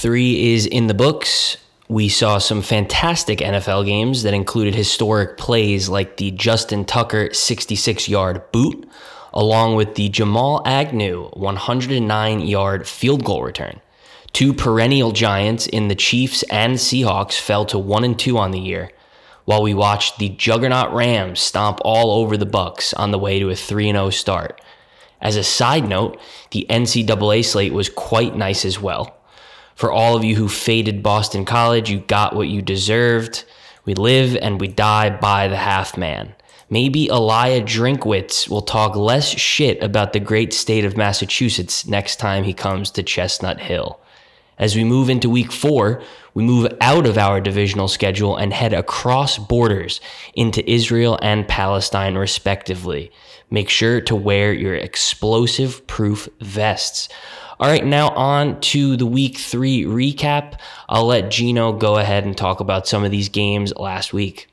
Three is in the books. We saw some fantastic NFL games that included historic plays like the Justin Tucker 66 yard boot, along with the Jamal Agnew 109 yard field goal return. Two perennial giants in the Chiefs and Seahawks fell to 1 and 2 on the year, while we watched the juggernaut Rams stomp all over the Bucs on the way to a 3 0 start. As a side note, the NCAA slate was quite nice as well. For all of you who faded Boston College, you got what you deserved. We live and we die by the half man. Maybe Elia Drinkwitz will talk less shit about the great state of Massachusetts next time he comes to Chestnut Hill. As we move into week four, we move out of our divisional schedule and head across borders into Israel and Palestine, respectively. Make sure to wear your explosive proof vests. All right, now on to the week three recap. I'll let Gino go ahead and talk about some of these games last week.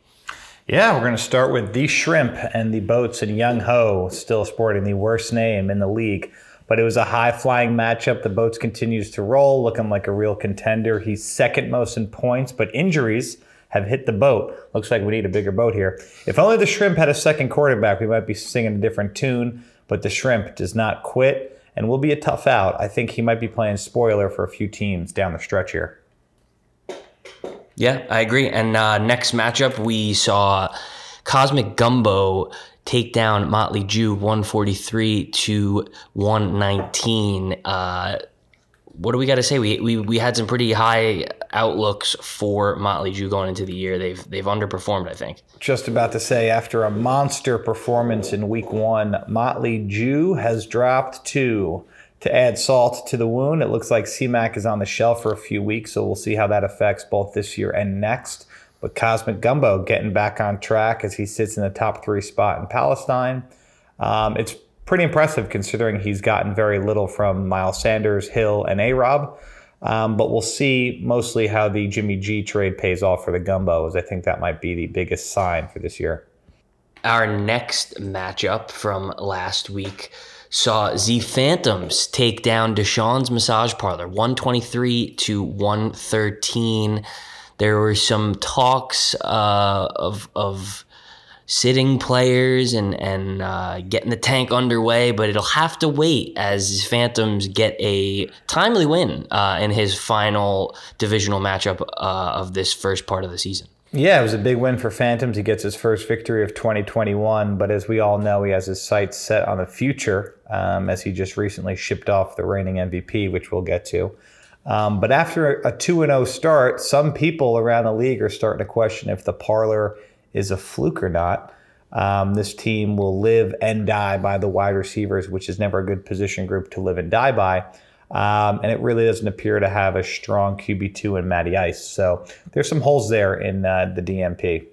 Yeah, we're going to start with the Shrimp and the Boats and Young Ho, still sporting the worst name in the league. But it was a high flying matchup. The Boats continues to roll, looking like a real contender. He's second most in points, but injuries have hit the boat. Looks like we need a bigger boat here. If only the Shrimp had a second quarterback, we might be singing a different tune. But the Shrimp does not quit and will be a tough out. I think he might be playing spoiler for a few teams down the stretch here. Yeah, I agree. And uh, next matchup, we saw Cosmic Gumbo take down Motley Jew 143 to 119. Uh, what do we got to say? We, we we had some pretty high outlooks for Motley Jew going into the year. They've they've underperformed, I think. Just about to say, after a monster performance in Week One, Motley Jew has dropped two. To add salt to the wound, it looks like CMAC is on the shelf for a few weeks, so we'll see how that affects both this year and next. But Cosmic Gumbo getting back on track as he sits in the top three spot in Palestine. Um, it's pretty impressive considering he's gotten very little from Miles Sanders, Hill, and A Rob. Um, but we'll see mostly how the Jimmy G trade pays off for the Gumbos. I think that might be the biggest sign for this year. Our next matchup from last week saw Z Phantoms take down Deshaun's Massage Parlor 123 to 113. There were some talks uh, of of sitting players and and uh, getting the tank underway, but it'll have to wait as Phantoms get a timely win uh, in his final divisional matchup uh, of this first part of the season. Yeah, it was a big win for Phantoms. He gets his first victory of 2021, but as we all know, he has his sights set on the future um, as he just recently shipped off the reigning MVP, which we'll get to. Um, but after a 2 0 start, some people around the league are starting to question if the parlor is a fluke or not. Um, this team will live and die by the wide receivers, which is never a good position group to live and die by. Um, and it really doesn't appear to have a strong QB2 in Matty Ice. So there's some holes there in uh, the DMP.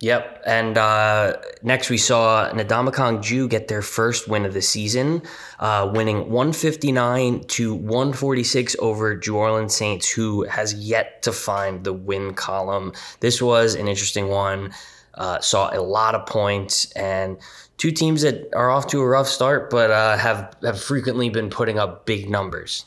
Yep. And uh, next we saw Ndamukong Jew get their first win of the season, uh, winning 159 to 146 over New Orleans Saints, who has yet to find the win column. This was an interesting one. Uh, saw a lot of points and two teams that are off to a rough start, but uh, have have frequently been putting up big numbers.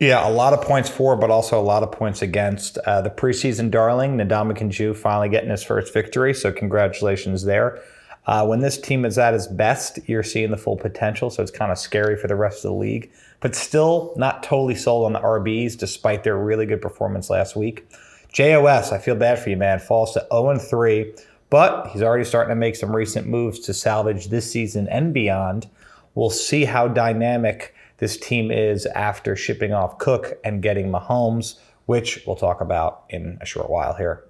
Yeah, a lot of points for, but also a lot of points against. Uh, the preseason darling, Ndamukong Jew, finally getting his first victory, so congratulations there. Uh, when this team is at its best, you're seeing the full potential, so it's kind of scary for the rest of the league. But still, not totally sold on the RBs, despite their really good performance last week. JOS, I feel bad for you, man. Falls to 0 3, but he's already starting to make some recent moves to salvage this season and beyond. We'll see how dynamic this team is after shipping off Cook and getting Mahomes, which we'll talk about in a short while here.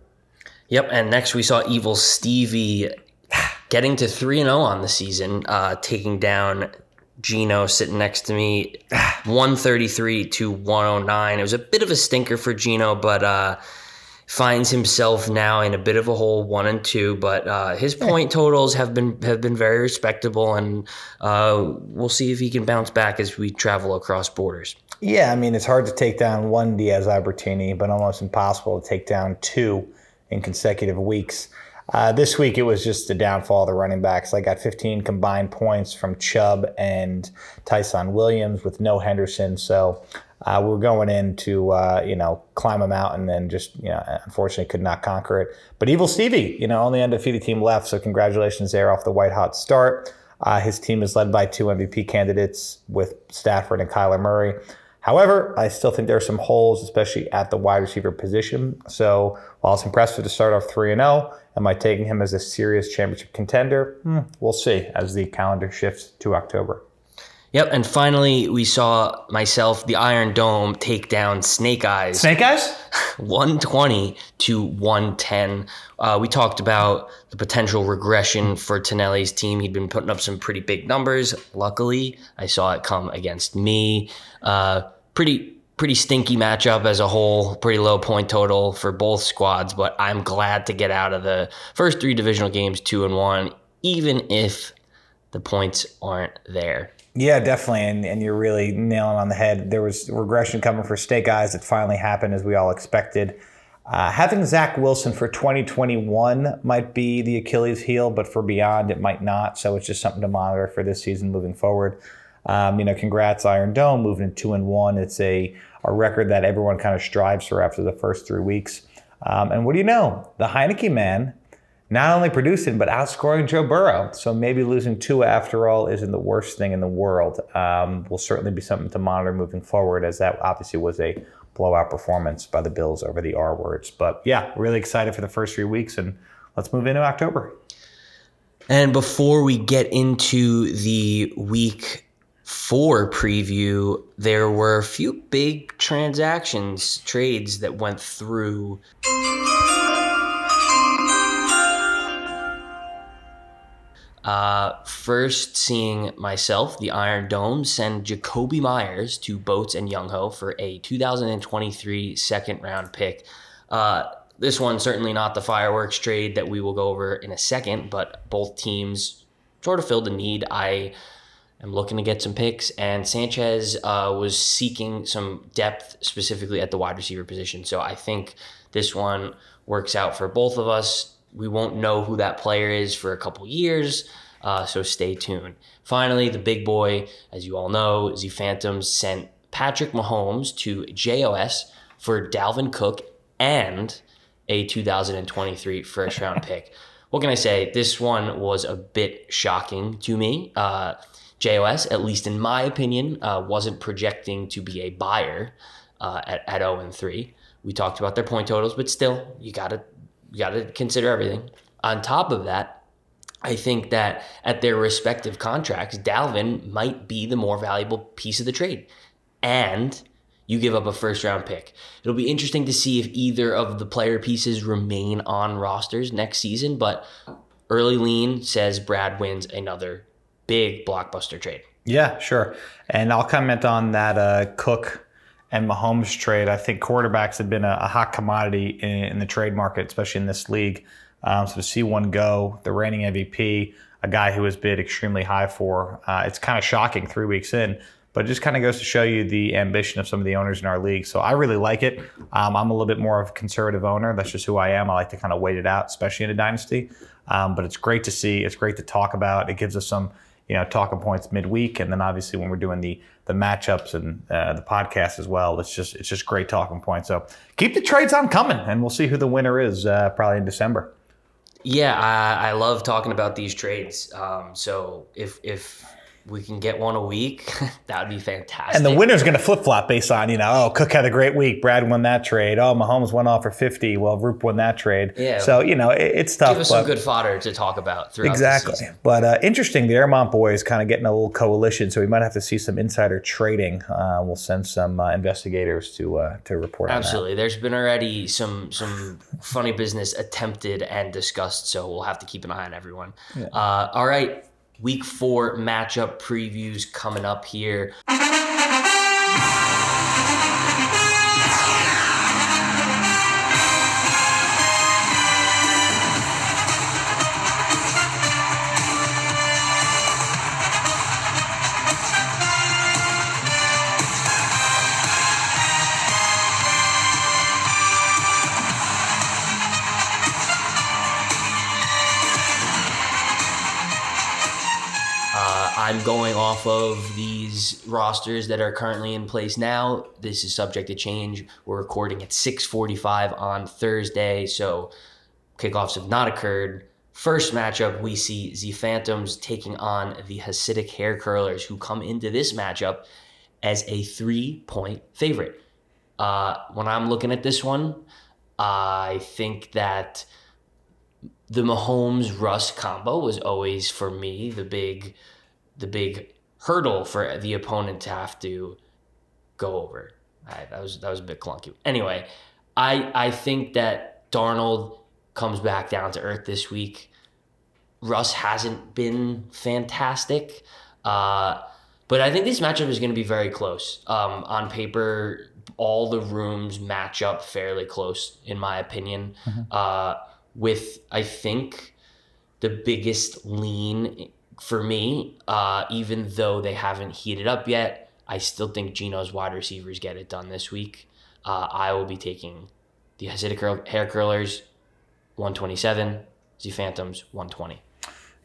Yep, and next we saw Evil Stevie getting to 3 0 on the season, uh, taking down Gino sitting next to me, 133 to 109. It was a bit of a stinker for Gino, but uh, finds himself now in a bit of a hole, one and two. But uh, his point totals have been have been very respectable, and uh, we'll see if he can bounce back as we travel across borders. Yeah, I mean it's hard to take down one Diaz Albertini, but almost impossible to take down two in consecutive weeks. Uh, this week it was just the downfall of the running backs. I got 15 combined points from Chubb and Ty'Son Williams with no Henderson. So Uh, we were going in to uh, you know climb a mountain and just you know unfortunately could not conquer it. But Evil Stevie, you know, only undefeated team left, so congratulations there off the white hot start. Uh, his team is led by two MVP candidates with Stafford and Kyler Murray. However, I still think there are some holes, especially at the wide receiver position. So while it's impressive to start off 3 0, am I taking him as a serious championship contender? Hmm, we'll see as the calendar shifts to October. Yep, and finally we saw myself, the Iron Dome, take down Snake Eyes. Snake Eyes? 120 to 110. Uh, we talked about the potential regression for Tonelli's team. He'd been putting up some pretty big numbers. Luckily, I saw it come against me. Uh, pretty pretty stinky matchup as a whole. Pretty low point total for both squads, but I'm glad to get out of the first three divisional games two and one, even if the points aren't there. Yeah, definitely. And, and you're really nailing on the head. There was regression coming for Snake Eyes. It finally happened as we all expected. Uh, having Zach Wilson for 2021 might be the Achilles heel, but for beyond, it might not. So it's just something to monitor for this season moving forward. Um, you know, congrats Iron Dome moving to two and one. It's a, a record that everyone kind of strives for after the first three weeks. Um, and what do you know? The Heinicke man not only producing but outscoring Joe Burrow. So maybe losing two after all isn't the worst thing in the world. Um, will certainly be something to monitor moving forward, as that obviously was a blowout performance by the Bills over the R words. But yeah, really excited for the first three weeks, and let's move into October. And before we get into the week four preview, there were a few big transactions, trades that went through. Uh, first, seeing myself, the Iron Dome, send Jakobi Meyers to Boats and Youngho for a 2023 second round pick. Uh, this one certainly not the fireworks trade that we will go over in a second, but both teams sort of filled the need. I am looking to get some picks, and Sanchez uh, was seeking some depth specifically at the wide receiver position. So I think this one works out for both of us we won't know who that player is for a couple years. Uh, so stay tuned. Finally, the big boy, as you all know, Z Phantoms sent Patrick Mahomes to JOS for Dalvin Cook and a 2023 first round pick. What can I say? This one was a bit shocking to me. Uh, JOS, at least in my opinion, uh, wasn't projecting to be a buyer uh, at, at 0 and 3. We talked about their point totals, but still, you got to you got to consider everything. On top of that, I think that at their respective contracts, Dalvin might be the more valuable piece of the trade. And you give up a first round pick. It'll be interesting to see if either of the player pieces remain on rosters next season, but early lean says Brad wins another big blockbuster trade. Yeah, sure. And I'll comment on that uh, Cook and Mahomes trade. I think quarterbacks have been a, a hot commodity in, in, the trade market, especially in this league. Um, so to see one go, the reigning MVP, a guy who was bid extremely high for, uh, it's kind of shocking three weeks in. But it just kind of goes to show you the ambition of some of the owners in our league. So I really like it. Um, I'm a little bit more of a conservative owner. That's just who I am. I like to kind of wait it out, especially in a dynasty. Um, but it's great to see. It's great to talk about. It gives us some you know talking points midweek, and then obviously when we're doing the the matchups and uh, the podcast as well, it's just it's just great talking points. So keep the trades on coming, and we'll see who the winner is uh, probably in December. Yeah, I, I love talking about these trades. Um, so if if we can get one a week, that would be fantastic. And the winner's going to flip flop based on, you know, oh, Cook had a great week. Brad won that trade. Oh, Mahomes went off for 50. Well, Roop won that trade. Yeah. So, you know, it, it's tough. Give us some good fodder to talk about throughout Exactly. But uh, interesting, the Airmont boys kind of getting a little coalition. So we might have to see some insider trading. Uh, we'll send some uh, investigators to uh, to report Absolutely. There's been already some some funny business attempted and discussed. So we'll have to keep an eye on everyone. Yeah. Uh, all right week four matchup previews coming up here. I I'm going off of these rosters that are currently in place now. This is subject to change. We're recording at 6:45 on Thursday, so kickoffs have not occurred. First matchup, we see the Phantoms taking on the Hasidic Hair Curlers, who come into this matchup as a three-point favorite. Uh, when I'm looking at this one, I think that the Mahomes Russ combo was always for me the big the big hurdle for the opponent to have to go over. Right, that was that was a bit clunky. Anyway, I I think that Darnold comes back down to earth this week. Russ hasn't been fantastic, uh, but I think this matchup is going to be very close. Um, on paper, all the rooms match up fairly close, in my opinion. Mm-hmm. Uh, with I think the biggest lean for me, uh, even though they haven't heated up yet, I still think Geno's wide receivers get it done this week. Uh, I will be taking the Hasidic hair curlers, 127, the Phantoms, 120.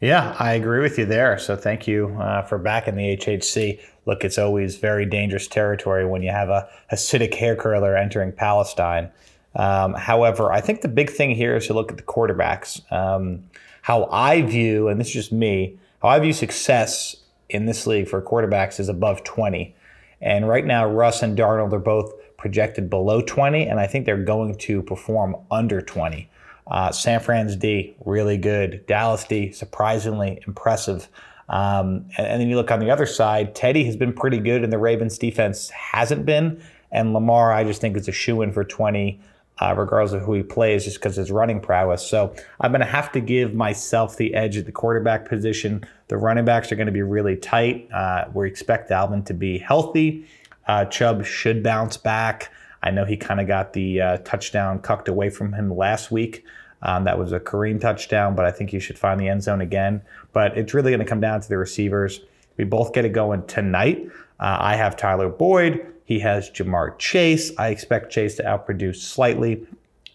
Yeah, I agree with you there. So thank you uh, for backing the HHC. Look, it's always very dangerous territory when you have a Hasidic hair curler entering Palestine. Um, however, I think the big thing here is to look at the quarterbacks. Um, how I view, and this is just me, I view success in this league for quarterbacks is above 20. And right now, Russ and Darnold are both projected below 20, and I think they're going to perform under 20. Uh, San Fran's D, really good. Dallas D, surprisingly impressive. Um, and, and, then you look on the other side, Teddy has been pretty good, and the Ravens defense hasn't been. And Lamar, I just think is a shoe in for 20 uh, regardless of who he plays, just because his running prowess. So I'm going to have to give myself the edge at the quarterback position. The running backs are going to be really tight. Uh, we expect Alvin to be healthy. Uh, Chubb should bounce back. I know he kind of got the uh, touchdown cucked away from him last week. Um, that was a Kareem touchdown, but I think he should find the end zone again. But it's really going to come down to the receivers. We both get it going tonight. Uh, I have Tyler Boyd. He has Ja'Marr Chase. I expect Chase to outproduce slightly.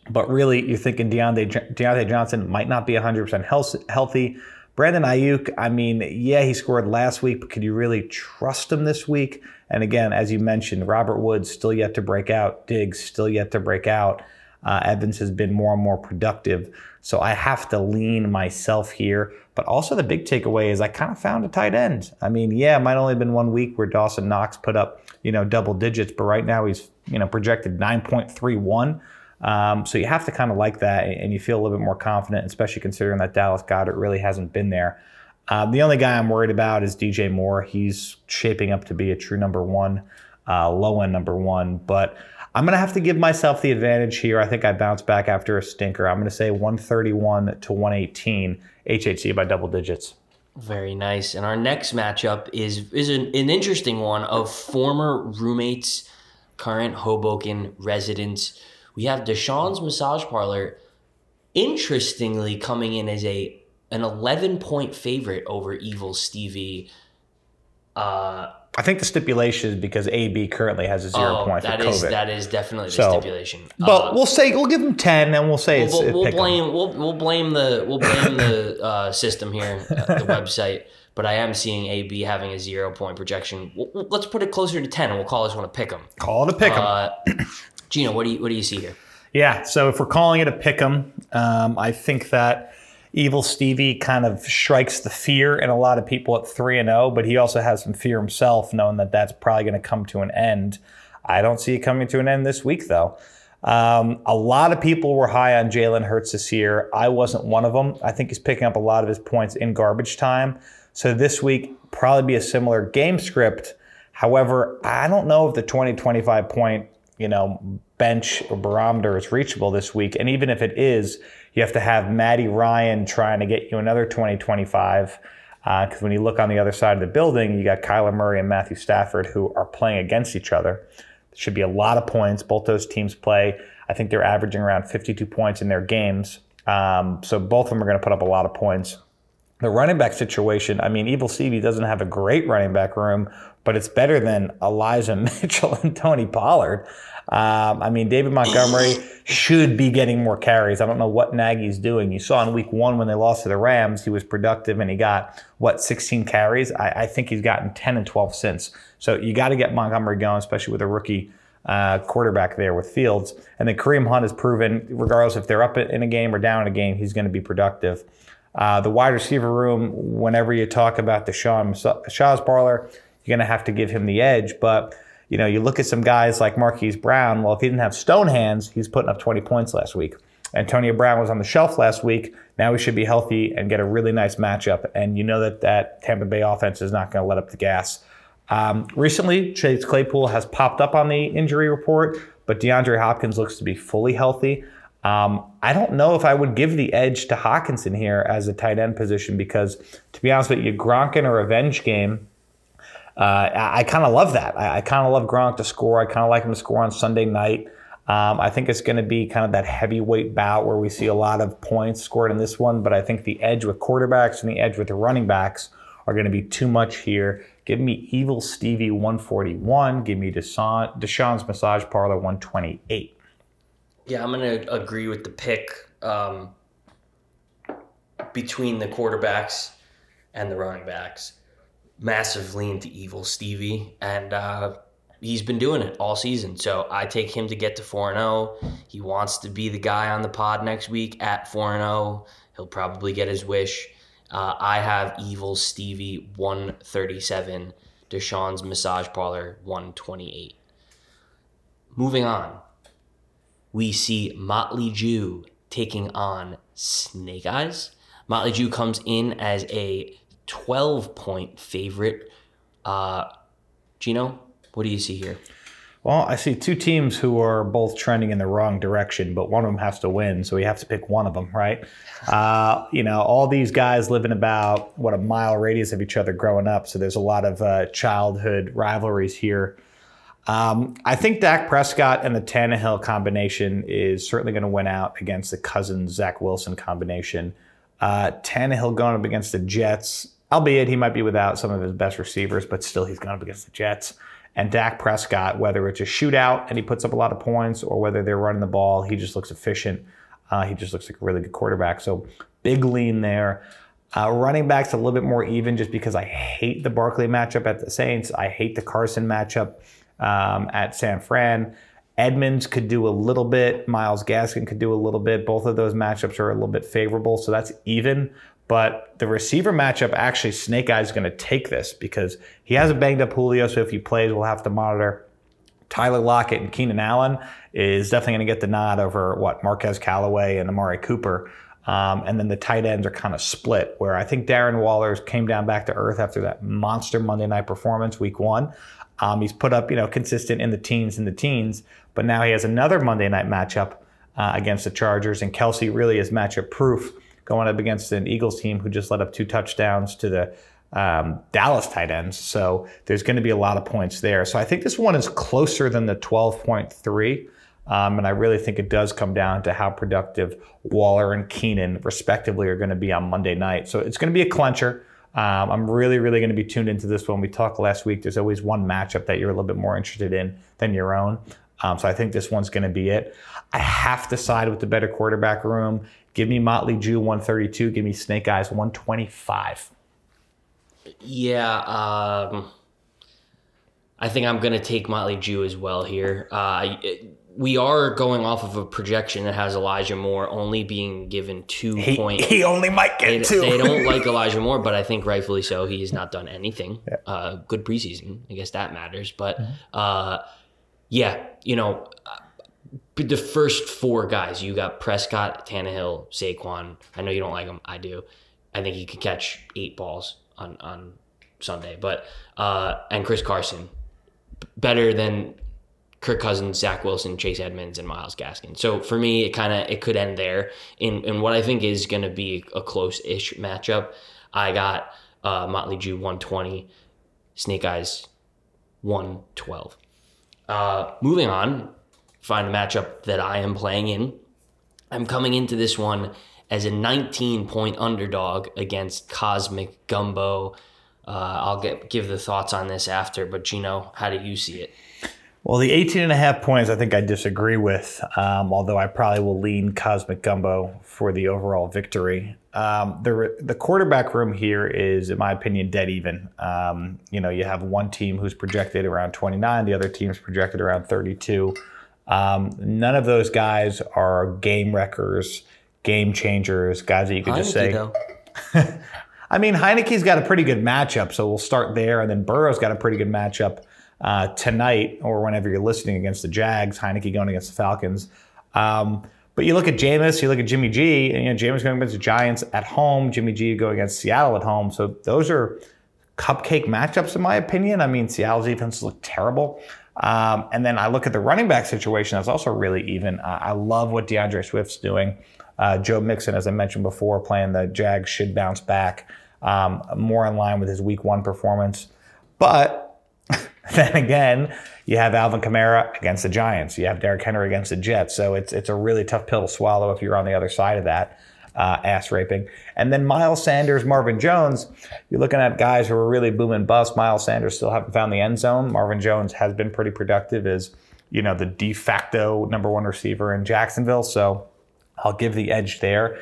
But really, you're thinking Diontae, Diontae Johnson might not be 100% healthy. Brandon Aiyuk, I mean, yeah, he scored last week, but could you really trust him this week? And again, as you mentioned, Robert Woods still yet to break out. Diggs still yet to break out. Uh, Evans has been more and more productive. So I have to lean myself here. But also the big takeaway is I kind of found a tight end. I mean, yeah, it might only have been one week where Dawson Knox put up, you know, double digits, but right now he's, you know, projected 9.31. Um, so you have to kind of like that and you feel a little bit more confident, especially considering that Dallas Goedert really hasn't been there. Uh, the only guy I'm worried about is DJ Moore. He's shaping up to be a true number one, uh, low end number one. But I'm going to have to give myself the advantage here. I think I bounce back after a stinker. I'm going to say 131 to 118 HHC by double digits. Very nice. And our next matchup is is an, an interesting one of former roommates, current Hoboken residents. We have Deshaun's Massage Parlor, interestingly coming in as a an 11 point favorite over Evil Stevie. Uh, I think the stipulation is because AB currently has a zero oh, point that for is, COVID. That is definitely the so, stipulation. But uh, we'll say we'll give him ten, and we'll say we'll, it's. We'll, blame we'll, we'll blame the we'll blame the uh, system here, uh, the website. But I am seeing AB having a zero point projection. We'll, let's put it closer to ten, and we'll call this one a pick 'em. Call it a pick 'em. Uh, Gino, what do you what do you see here? Yeah, so if we're calling it a pick 'em, um, I think that Evil Stevie kind of strikes the fear in a lot of people at 3 and 0, but he also has some fear himself, knowing that that's probably going to come to an end. I don't see it coming to an end this week, though. Um, a lot of people were high on Jalen Hurts this year. I wasn't one of them. I think he's picking up a lot of his points in garbage time. So this week, probably be a similar game script. However, I don't know if the 20, 25 point, you know, bench or barometer is reachable this week. And even if it is, you have to have Matty Ryan trying to get you another 2025. Because uh, when you look on the other side of the building, you got Kyler Murray and Matthew Stafford who are playing against each other. There should be a lot of points. Both those teams play. I think they're averaging around 52 points in their games. Um, so both of them are going to put up a lot of points. The running back situation, I mean, Evil Stevie doesn't have a great running back room, but it's better than Elijah Mitchell and Tony Pollard. Um, I mean, David Montgomery should be getting more carries. I don't know what Nagy's doing. You saw in week one when they lost to the Rams, he was productive and he got, what, 16 carries? I, I think he's gotten 10 and 12 since. So you got to get Montgomery going, especially with a rookie uh, quarterback there with Fields. And then Kareem Hunt has proven, regardless if they're up in a game or down in a game, he's going to be productive. Uh, the wide receiver room, whenever you talk about the Shaw's parlor, you're going to have to give him the edge. But you know, you look at some guys like Marquise Brown. Well, if he didn't have stone hands, he's putting up 20 points last week. Antonio Brown was on the shelf last week. Now he should be healthy and get a really nice matchup. And you know that that Tampa Bay offense is not going to let up the gas. Um, recently, Chase Claypool has popped up on the injury report, but DeAndre Hopkins looks to be fully healthy. Um, I don't know if I would give the edge to Hockenson here as a tight end position because, to be honest with you, Gronk in a revenge game uh, I, I kind of love that. I, I kind of love Gronk to score. I kind of like him to score on Sunday night. Um, I think it's going to be kind of that heavyweight bout where we see a lot of points scored in this one, but I think the edge with quarterbacks and the edge with the running backs are going to be too much here. Give me Evil Stevie 141. Give me Deshaun, Deshaun's Massage Parlor 128. Yeah, I'm going to agree with the pick um, between the quarterbacks and the running backs massively into evil Stevie, and uh, he's been doing it all season. So I take him to get to 4 0. He wants to be the guy on the pod next week at 4 0. He'll probably get his wish. Uh, I have Evil Stevie 137, Deshaun's Massage Parlor 128. Moving on, we see Motley Jew taking on Snake Eyes. Motley Jew comes in as a 12 point favorite. Uh, Gino, what do you see here? Well, I see two teams who are both trending in the wrong direction, but one of them has to win, so we have to pick one of them, right? Uh, you know, all these guys living about what a mile radius of each other growing up, so there's a lot of uh, childhood rivalries here. Um, I think Dak Prescott and the Tannehill combination is certainly going to win out against the Cousins Zach Wilson combination. Uh, Tannehill going up against the Jets albeit he might be without some of his best receivers, but still he's going up against the Jets. And Dak Prescott, whether it's a shootout and he puts up a lot of points or whether they're running the ball, he just looks efficient. Uh, he just looks like a really good quarterback. So big lean there. Uh, running backs a little bit more even just because I hate the Barkley matchup at the Saints. I hate the Carson matchup um, at San Fran. Edmonds could do a little bit. Myles Gaskin could do a little bit. Both of those matchups are a little bit favorable, so that's even. But the receiver matchup, actually, Snake Eyes is going to take this because he hasn't banged up Julio. So if he plays, we'll have to monitor. Tyler Lockett and Keenan Allen is definitely going to get the nod over what Marquez Callaway and Amari Cooper. Um, and then the tight ends are kind of split, where I think Darren Waller came down back to earth after that monster Monday night performance week one. Um, he's put up, you know, consistent in the teens in the teens, but now he has another Monday night matchup uh, against the Chargers, and Kelce really is matchup proof going up against an Eagles team who just let up two touchdowns to the um, Dallas tight ends. So there's going to be a lot of points there. So I think this one is closer than the 12.3. Um, and I really think it does come down to how productive Waller and Keenan, respectively, are going to be on Monday night. So it's going to be a clincher. Um, I'm really, really going to be tuned into this one. We talked last week. There's always one matchup that you're a little bit more interested in than your own. Um, so I think this one's going to be it. I have to side with the better quarterback room. Give me Motley Jew 132. Give me Snake Eyes 125. Yeah, um, I think I'm going to take Motley Jew as well here. Uh, we are going off of a projection that has Elijah Moore only being given two he, points. He only might get they, two. they don't like Elijah Moore, but I think rightfully so. He has not done anything. Yeah. Uh, good preseason. I guess that matters. But mm-hmm. uh, yeah, you know, the first four guys, you got Prescott, Tannehill, Saquon. I know you don't like him. I do. I think he could catch eight balls on, on Sunday. But uh, and Chris Carson, better than Kirk Cousins, Zach Wilson, Chase Edmonds, and Myles Gaskin. So for me, it kind of it could end there in in what I think is going to be a close-ish matchup. I got uh, Motley Jew 120, Snake Eyes 112. Uh, moving on, find a matchup that I am playing in. I'm coming into this one as a 19 point underdog against Cosmic Gumbo. Uh, I'll get give the thoughts on this after, but Gino, how do you see it? Well, the 18 and a half points, I think I disagree with, um, although I probably will lean Cosmic Gumbo for the overall victory. Um, the, the quarterback room here is, in my opinion, dead even. Um, you know, you have one team who's projected around 29, the other team's projected around 32. Um, none of those guys are game wreckers, game changers, guys that you could just say. I mean, Heinicke's got a pretty good matchup, so we'll start there, and then Burrow's got a pretty good matchup uh, tonight or whenever you're listening against the Jags, Heinicke going against the Falcons. Um, but you look at Jameis, you look at Jimmy G, and you know, Jameis going against the Giants at home, Jimmy G going against Seattle at home. So those are cupcake matchups, in my opinion. I mean, Seattle's defense look terrible. Um, and then I look at the running back situation, that's also really even. Uh, I love what D'Andre Swift's doing. Uh, Joe Mixon, as I mentioned before, playing the Jags should bounce back um, more in line with his week one performance. But then again, you have Alvin Kamara against the Giants. You have Derrick Henry against the Jets. So it's it's a really tough pill to swallow if you're on the other side of that uh, ass raping. And then Miles Sanders, Marvin Jones. You're looking at guys who are really boom and bust. Miles Sanders still haven't found the end zone. Marvin Jones has been pretty productive as you know the de facto number one receiver in Jacksonville. So I'll give the edge there.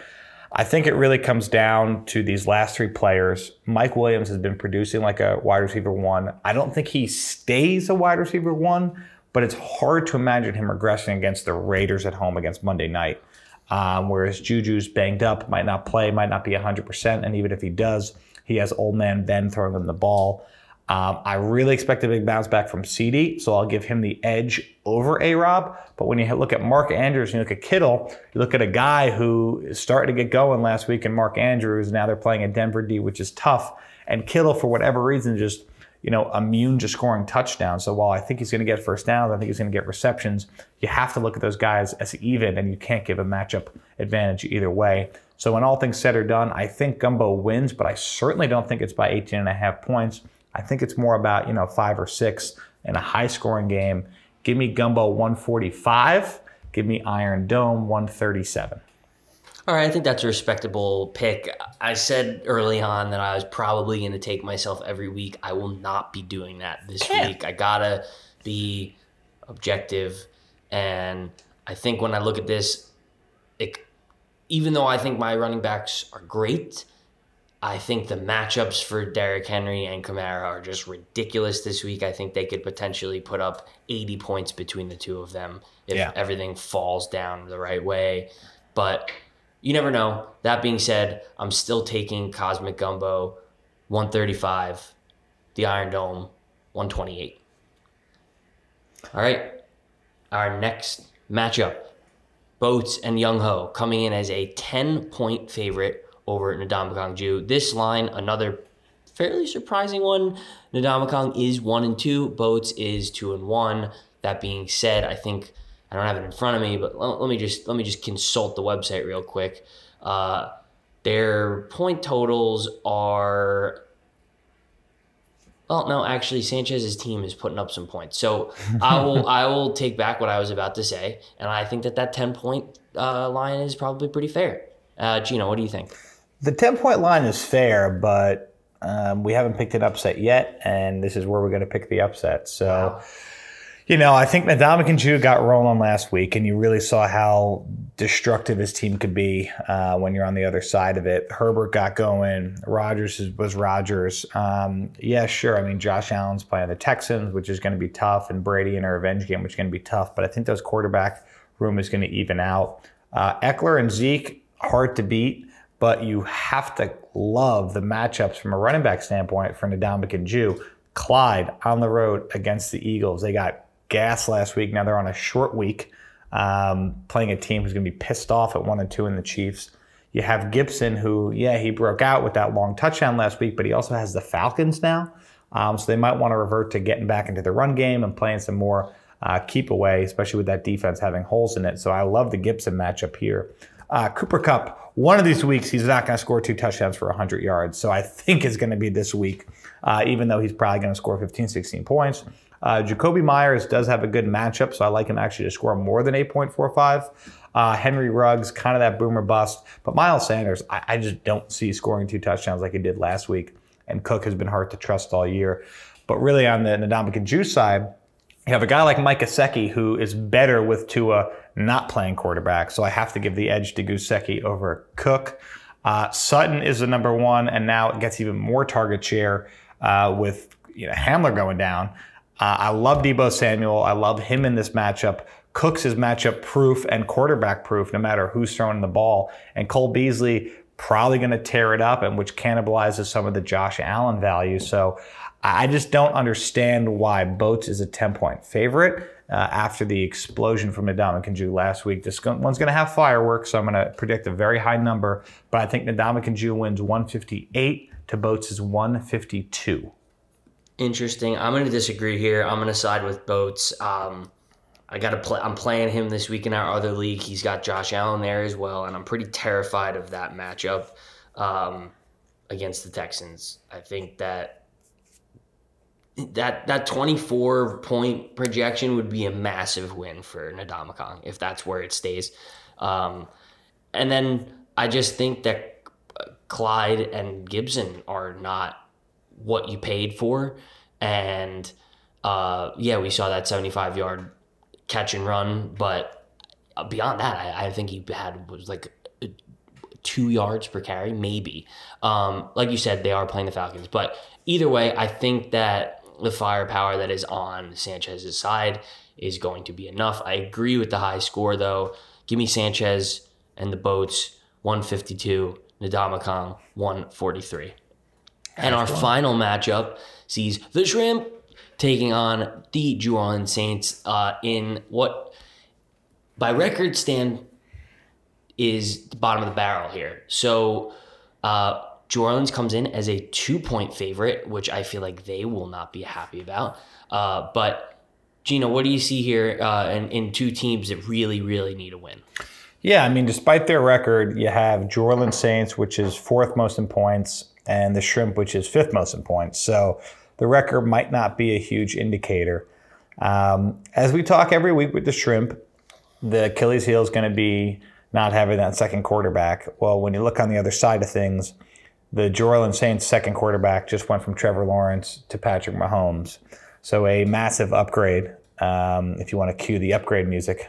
I think it really comes down to these last three players. Mike Williams has been producing like a wide receiver one. I don't think he stays a wide receiver one, but it's hard to imagine him regressing against the Raiders at home against Monday night. Um, whereas Juju's banged up, might not play, might not be 100%. And even if he does, he has old man Ben throwing him the ball. Um, I really expect a big bounce back from CD, so I'll give him the edge over A Rob. But when you look at Mark Andrews, you look at Kittle, you look at a guy who is starting to get going last week in Mark Andrews. Now they're playing a Denver D, which is tough. And Kittle, for whatever reason, just you know immune to scoring touchdowns. So while I think he's going to get first downs, I think he's going to get receptions. You have to look at those guys as even, and you can't give a matchup advantage either way. So when all things said or done, I think Gumbo wins, but I certainly don't think it's by 18 and a half points. I think it's more about, you know, five or six in a high scoring game. Give me Gumbo 145. Give me Iron Dome 137. All right, I think that's a respectable pick. I said early on that I was probably going to take myself every week. I will not be doing that this yeah. week. I got to be objective. And I think when I look at this, it, even though I think my running backs are great, I think the matchups for Derrick Henry and Kamara are just ridiculous this week. I think they could potentially put up 80 points between the two of them if yeah. everything falls down the right way. But you never know. That being said, I'm still taking Cosmic Gumbo 135, the Iron Dome 128. All right. Our next matchup Boats and Young Ho coming in as a 10 point favorite over Ndamukong Jew. This line, another fairly surprising one. Ndamukong is one and two. Boats is two and one. That being said, I think I don't have it in front of me, but let, let me just let me just consult the website real quick. Uh, their point totals are well, no, actually, Sanchez's team is putting up some points. So I will I will take back what I was about to say, and I think that that ten point uh, line is probably pretty fair. Uh, Gino, what do you think? The 10 point line is fair, but um, we haven't picked an upset yet, and this is where we're going to pick the upset. So, wow. you know, I think Ndamukong Suh got rolling last week, and you really saw how destructive his team could be uh, when you're on the other side of it. Herbert got going. Rodgers was Rodgers. Um, yeah, sure. I mean, Josh Allen's playing the Texans, which is going to be tough, and Brady in a revenge game, which is going to be tough. But I think those quarterback room is going to even out. Uh, Ekeler and Zeke, hard to beat but you have to love the matchups from a running back standpoint for Ndamukong Suh. Clyde on the road against the Eagles. They got gas last week. Now they're on a short week, um, playing a team who's going to be pissed off at one and two in the Chiefs. You have Gibson, who, yeah, he broke out with that long touchdown last week, but he also has the Falcons now. Um, so they might want to revert to getting back into the run game and playing some more uh, keep away, especially with that defense having holes in it. So I love the Gibson matchup here. Uh, Cooper Kupp, one of these weeks, he's not going to score two touchdowns for 100 yards. So I think it's going to be this week, uh, even though he's probably going to score 15, 16 points. Uh, Jakobi Meyers does have a good matchup, so I like him actually to score more than 8.45. Uh, Henry Ruggs, kind of that boomer bust. But Miles Sanders, I, I just don't see scoring two touchdowns like he did last week. And Cook has been hard to trust all year. But really, on the Ndamukong Juice side, you have a guy like Mike Gesicki who is better with Tua not playing quarterback. So I have to give the edge to Gesicki over Cook. Uh, Sutton is the number one, and now it gets even more target share uh, with you know, Hamler going down. Uh, I love Deebo Samuel. I love him in this matchup. Cooks is matchup proof and quarterback proof no matter who's throwing the ball. And Cole Beasley probably going to tear it up, and which cannibalizes some of the Josh Allen value. So I just don't understand why Boats is a 10 point favorite. Uh, after the explosion from Ndamukong last week. This one's going to have fireworks, so I'm going to predict a very high number, but I think Ndamukong wins 158 to Boats' is 152. Interesting. I'm going to disagree here. I'm going to side with Boats. Um, I got to play. I'm playing him this week in our other league. He's got Josh Allen there as well, and I'm pretty terrified of that matchup um, against the Texans. I think that that that 24 point projection would be a massive win for Ndamukong if that's where it stays. Um, and then I just think that Clyde and Gibson are not what you paid for. And uh, yeah, we saw that 75 yard catch and run, but beyond that, I, I think he had was like two yards per carry, maybe. Um, like you said, they are playing the Falcons, but either way, I think that the firepower that is on Sanchez's side is going to be enough. I agree with the high score though. Give me Sanchez and the boats 152, Ndamukong 143. And our final matchup sees the Shrimp taking on the Orleans Saints uh, in what, by record stand, is the bottom of the barrel here. So uh, New Orleans comes in as a two point favorite, which I feel like they will not be happy about. Uh, but Gino, what do you see here uh, in, in two teams that really, really need a win? Yeah, I mean, despite their record, you have New Orleans Saints, which is fourth most in points, and the Shrimp, which is fifth most in points. So the record might not be a huge indicator. Um, as we talk every week with the Shrimp, the Achilles heel is going to be not having that second quarterback. Well, when you look on the other side of things, the New Orleans Saints second quarterback just went from Trevor Lawrence to Patrick Mahomes. So a massive upgrade. Um, if you want to cue the upgrade music.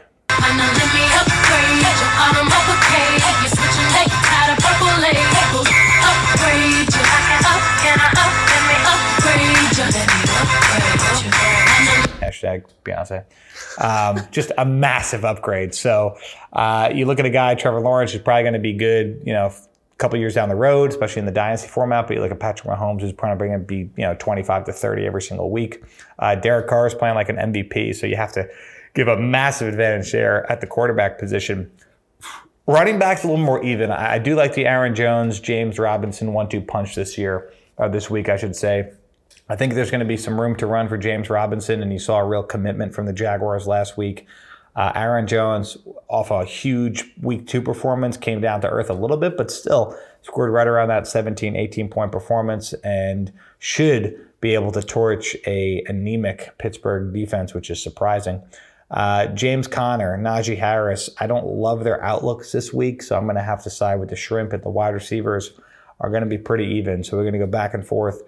Hashtag Beyonce. Um, just a massive upgrade. So uh, you look at a guy, Trevor Lawrence, who's probably going to be good, you know, a couple years down the road, especially in the dynasty format. But you look at Patrick Mahomes, who's probably going to be you know 25 to 30 every single week. Uh, Derek Carr is playing like an MVP, so you have to give a massive advantage there at the quarterback position. Running back's a little more even. I, do like the Aaron Jones, James Robinson one-two punch this year, uh, this week, I should say. I think there's going to be some room to run for James Robinson, and you saw a real commitment from the Jaguars last week. Uh, Aaron Jones, off a huge week two performance, came down to earth a little bit, but still scored right around that 17, 18 point performance and should be able to torch a anemic Pittsburgh defense, which is surprising. Uh, James Conner, Najee Harris, I don't love their outlooks this week, so I'm going to have to side with the Shrimp and the wide receivers are going to be pretty even. So we're going to go back and forth.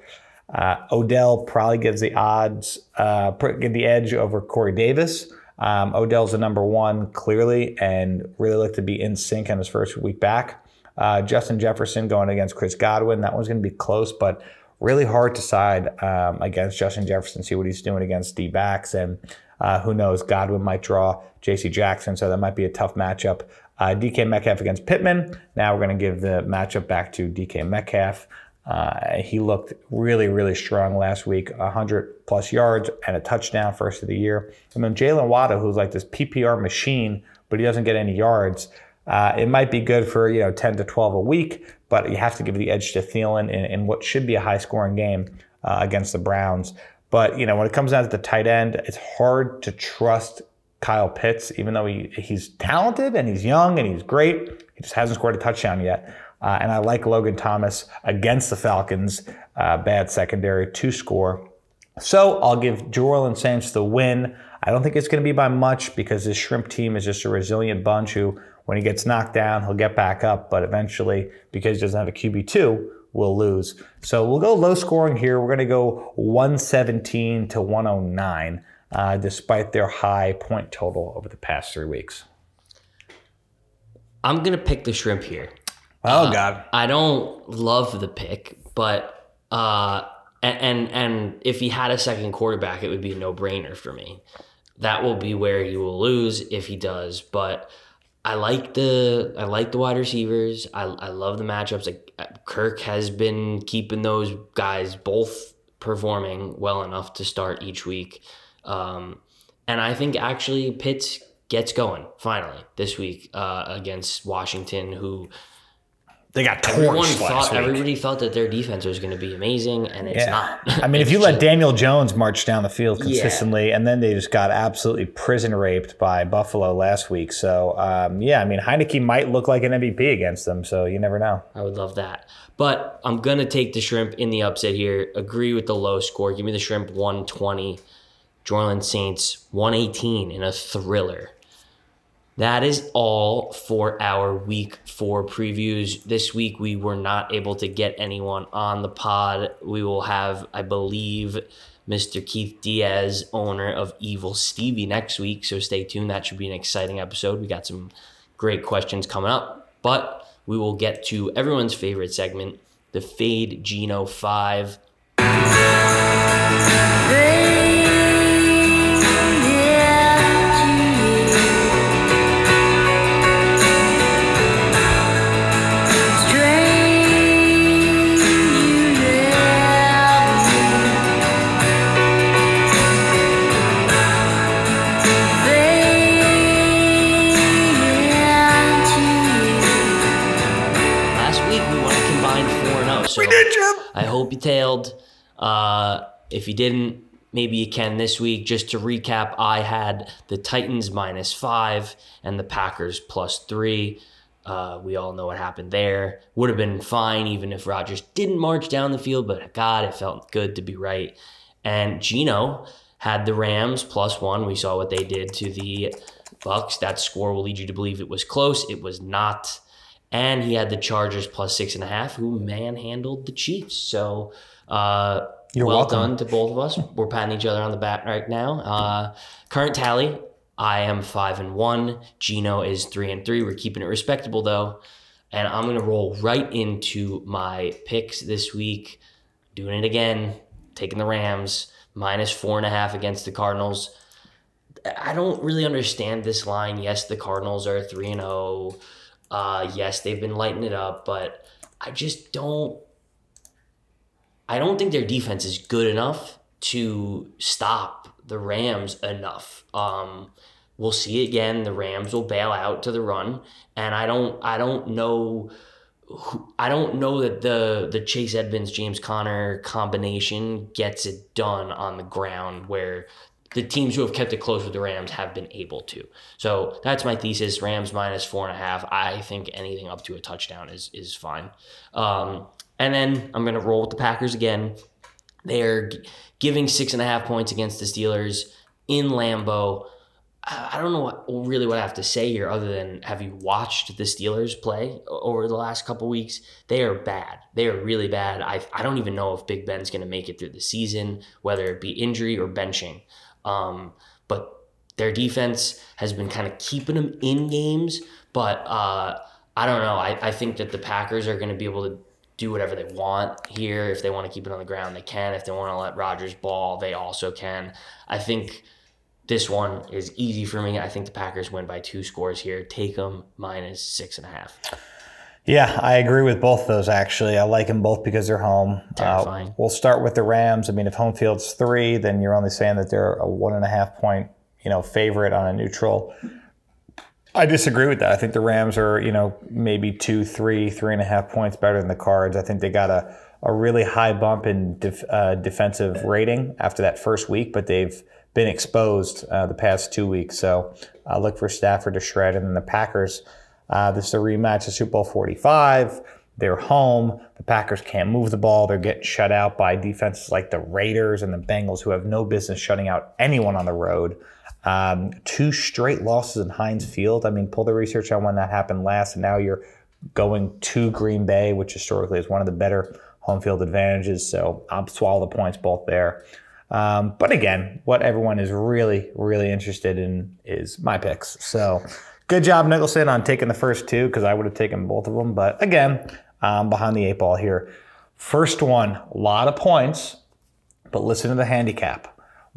Uh, Odell probably gives the odds, uh, the edge over Corey Davis. Um, Odell's the number one clearly, and really looked to be in sync on his first week back. Uh, Justin Jefferson going against Chris Godwin. That one's going to be close, but really hard to side um, against Justin Jefferson. See what he's doing against D backs, and uh, who knows? Godwin might draw J.C. Jackson, so that might be a tough matchup. Uh, DK Metcalf against Pittman. Now we're going to give the matchup back to DK Metcalf. Uh, he looked really, really strong last week 100 plus yards and a touchdown first of the year. And then Jaylen Waddle, who's like this PPR machine, but he doesn't get any yards. Uh, it might be good for you know 10 to 12 a week, but you have to give the edge to Thielen in, in what should be a high scoring game uh, against the Browns. But you know when it comes down to the tight end, it's hard to trust Kyle Pitts, even though he, he's talented and he's young and he's great. He just hasn't scored a touchdown yet. Uh, and I like Logan Thomas against the Falcons. Uh, bad secondary to score. So I'll give Orleans Saints the win. I don't think it's going to be by much because this shrimp team is just a resilient bunch who, when he gets knocked down, he'll get back up. But eventually, because he doesn't have a QB2, we'll lose. So we'll go low scoring here. We're going to go 117 to 109, uh, despite their high point total over the past three weeks. I'm going to pick the shrimp here. Oh, God. I don't love the pick, but uh, and, and and if he had a second quarterback, it would be a no brainer for me. That will be where he will lose if he does. But I like the I like the wide receivers. I, I love the matchups. Like Kirk has been keeping those guys both performing well enough to start each week. Um, and I think actually Pitts gets going finally this week uh, against Washington, who they got everyone torched last thought everybody felt that their defense was going to be amazing, and it's not. I mean, if you let Daniel Jones march down the field consistently, and then they just got absolutely prison raped by Buffalo last week. So, um, yeah, I mean, Heinicke might look like an MVP against them. So you never know. I would love that. But I'm going to take the shrimp in the upset here. Agree with the low score. Give me the shrimp 120. Jorland Saints 118 in a thriller. That is all for our week four previews. This week we were not able to get anyone on the pod. We will have, I believe, Mr. Keith Diaz, owner of Evil Stevie, next week. So stay tuned. That should be an exciting episode. We got some great questions coming up. But we will get to everyone's favorite segment, the Fade Geno 5. Last I hope you tailed. Uh, if you didn't, maybe you can this week. Just to recap, I had the Titans minus five and the Packers plus three. Uh, we all know what happened there. Would have been fine even if Rodgers didn't march down the field, but God, it felt good to be right. And Gino had the Rams plus one. We saw what they did to the Bucs. That score will lead you to believe it was close. It was not. And he had the Chargers plus six and a half, who manhandled the Chiefs. So, uh, You're well welcome. done to both of us. We're patting each other on the back right now. Uh, current tally: I am five and one. Gino is three and three. We're keeping it respectable though, and I'm gonna roll right into my picks this week. Doing it again, taking the Rams minus four and a half against the Cardinals. I don't really understand this line. Yes, the Cardinals are three and zero. Uh, yes, they've been lighting it up, but I just don't. I don't think their defense is good enough to stop the Rams enough. Um, we'll see again. The Rams will bail out to the run, and I don't. I don't know. who- I don't know that the the Chase Edmonds James Conner combination gets it done on the ground where the teams who have kept it close with the Rams have been able to. So that's my thesis. Rams minus four and a half. I think anything up to a touchdown is is fine. Um, and then I'm gonna roll with the Packers again. They're g- giving six and a half points against the Steelers in Lambeau. I don't know what, really what I have to say here other than have you watched the Steelers play over the last couple weeks? They are bad. They are really bad. I, I don't even know if Big Ben's going to make it through the season, whether it be injury or benching. Um, but their defense has been kind of keeping them in games. But uh, I don't know. I, I think that the Packers are going to be able to do whatever they want here. If they want to keep it on the ground, they can. If they want to let Rodgers ball, they also can. I think this one is easy for me. I think the Packers win by two scores here. Take them minus six and a half. Yeah, I agree with both those actually. I like them both because they're home. Uh, we'll start with the Rams. I mean, if home field's three, then you're only saying that they're a one and a half point, you know, favorite on a neutral. I disagree with that. I think the Rams are, you know, maybe two, three, three and a half points better than the Cards. I think they got a, a really high bump in def, uh, defensive rating after that first week, but they've been exposed uh, the past two weeks. So uh, look for Stafford to shred. And then the Packers, uh, this is a rematch of Super Bowl 45. They're home. The Packers can't move the ball. They're getting shut out by defenses like the Raiders and the Bengals, who have no business shutting out anyone on the road. Um, two straight losses in Heinz Field. I mean, pull the research on when that happened last, and now you're going to Green Bay, which historically is one of the better home field advantages. So I'll swallow the points both there. Um, but again, what everyone is really, really interested in is my picks. So good job, Nicholson, on taking the first two because I would have taken both of them. But again, um, behind the eight ball here. First one, a lot of points, but listen to the handicap.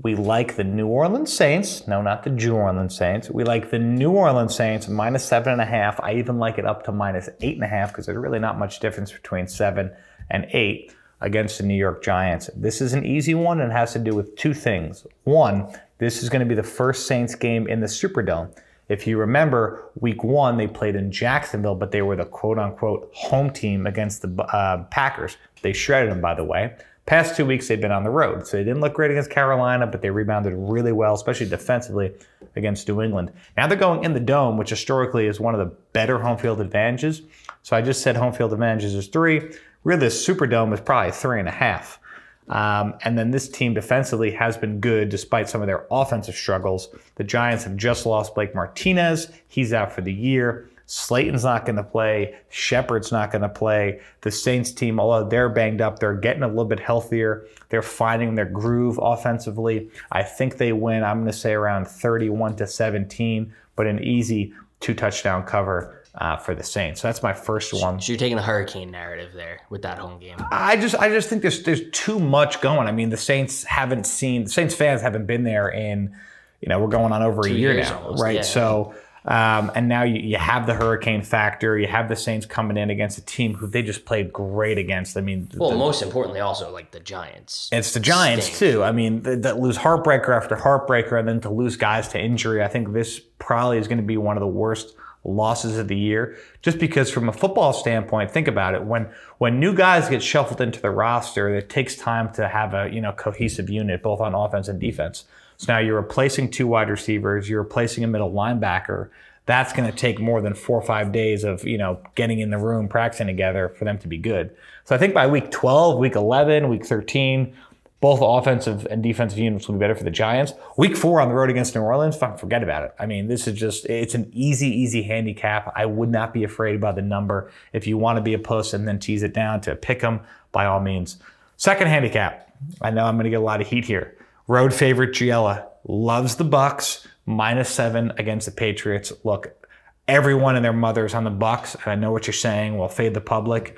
We like the New Orleans Saints. No, not the New Orleans Saints. We like the New Orleans Saints minus seven and a half. I even like it up to minus eight and a half because there's really not much difference between seven and eight against the New York Giants. This is an easy one and has to do with two things. One, this is going to be the first Saints game in the Superdome. If you remember, week one, they played in Jacksonville, but they were the quote unquote home team against the uh, Packers. They shredded them, by the way. Past two weeks, they've been on the road. So they didn't look great against Carolina, but they rebounded really well, especially defensively against New England. Now they're going in the dome, which historically is one of the better home field advantages. So I just said home field advantages is three. Really, the Superdome is probably three and a half. Um, and then this team defensively has been good despite some of their offensive struggles. The Giants have just lost Blake Martinez. He's out for the year. Slayton's not going to play. Shepard's not going to play. The Saints team, although they're banged up, they're getting a little bit healthier. They're finding their groove offensively. I think they win. I'm going to say around 31 to 17, but an easy two touchdown cover. Uh, for the Saints, so that's my first one. So you're taking the hurricane narrative there with that home game. I just, I just think there's there's too much going. I mean, the Saints haven't seen the Saints fans haven't been there in, you know, we're going on over Two a year now, almost, right? yeah. So um, and now you, you have the hurricane factor. You have the Saints coming in against a team who they just played great against. I mean, Well, the- most importantly, also like the Giants. it's the Giants stink. too. I mean, that lose heartbreaker after heartbreaker, and then to lose guys to injury. I think this probably is going to be one of the worst losses of the year. Just because, from a football standpoint, think about it. When when new guys get shuffled into the roster, it takes time to have a you know cohesive unit, both on offense and defense. So now you're replacing two wide receivers, you're replacing a middle linebacker. That's going to take more than four or five days of you know getting in the room, practicing together for them to be good. So I think by week 12, week 11, week 13, both offensive and defensive units will be better for the Giants. Week four on the road against New Orleans, forget about it. I mean, this is just, it's an easy, easy handicap. I would not be afraid by the number. If you want to be a puss and then tease it down to pick them, by all means. Second handicap. I know I'm going to get a lot of heat here. Road favorite Giella loves the Bucs minus seven against the Patriots. Look, everyone and their mothers on the Bucs. And I know what you're saying. Well, fade the public.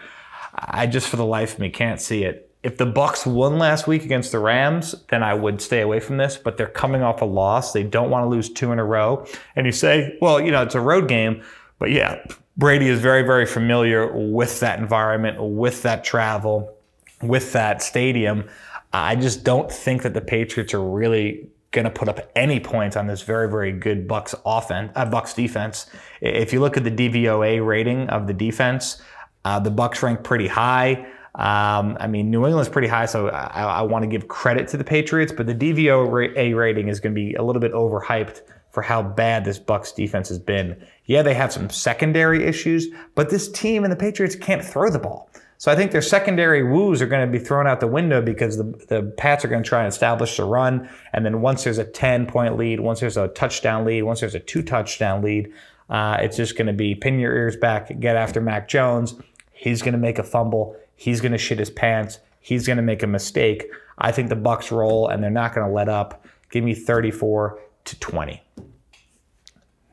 I just for the life of me can't see it. If the Bucs won last week against the Rams, then I would stay away from this. But they're coming off a loss. They don't want to lose two in a row. And you say, well, you know, it's a road game. But yeah, Brady is very, very familiar with that environment, with that travel, with that stadium. I just don't think that the Patriots are really going to put up any points on this very, very good Bucs offense, uh, Bucs defense. If you look at the DVOA rating of the defense, uh, the Bucs rank pretty high. Um, I mean, New England's pretty high, so I, I want to give credit to the Patriots, but the DVOA rating is going to be a little bit overhyped for how bad this Bucs defense has been. Yeah, they have some secondary issues, but this team and the Patriots can't throw the ball. So I think their secondary woos are going to be thrown out the window because the, the Pats are going to try and establish the run. And then once there's a 10 point lead, once there's a touchdown lead, once there's a two touchdown lead, uh, it's just going to be pin your ears back, get after Mac Jones. He's going to make a fumble. He's going to shit his pants. He's going to make a mistake. I think the Bucs roll and they're not going to let up. Give me 34 to 20.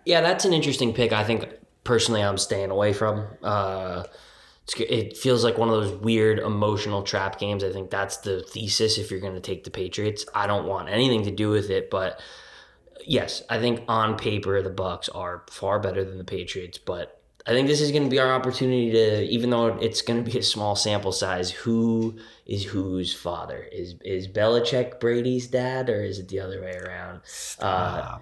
Yeah, that's an interesting pick. I think personally, I'm staying away from. Uh, it feels like one of those weird emotional trap games. I think that's the thesis if you're going to take the Patriots. I don't want anything to do with it, but yes, I think on paper the Bucs are far better than the Patriots, but I think this is going to be our opportunity to, even though it's going to be a small sample size, who is whose father? Is is Belichick Brady's dad, or is it the other way around? Uh,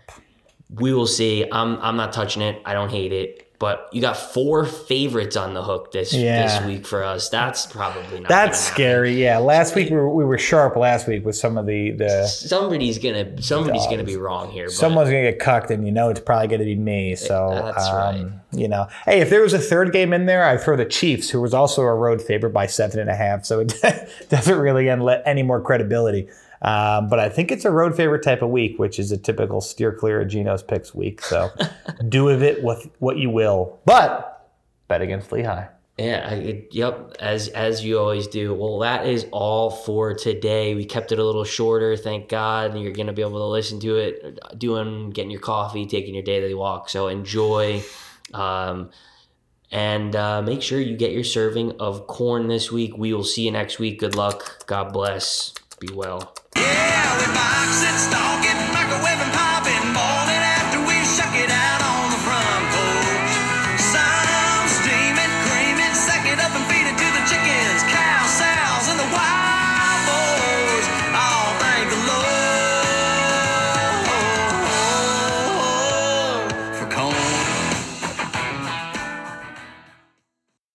we will see. I'm I'm not touching it. I don't hate it. But you got four favorites on the hook this Yeah. this week for us. That's probably not. That's scary. Yeah, last week we were, we were sharp last week with some of the the Somebody's gonna somebody's gonna be wrong here. But someone's gonna get cucked, and you know it's probably gonna be me. So That's um, right. You know, hey, if there was a third game in there, I'd throw the Chiefs, who was also a road favorite by seven and a half. So it doesn't really let any more credibility Um, but I think it's a road favorite type of week, which is a typical steer clear of Geno's picks week. So do with it with what you will, but bet against Lehigh. Yeah, I, yep, as as you always do. Well, that is all for today. We kept it a little shorter, thank God. You're going to be able to listen to it doing getting your coffee, taking your daily walk. So enjoy um, and uh, make sure you get your serving of corn this week. We will see you next week. Good luck. God bless. Be well. Yeah,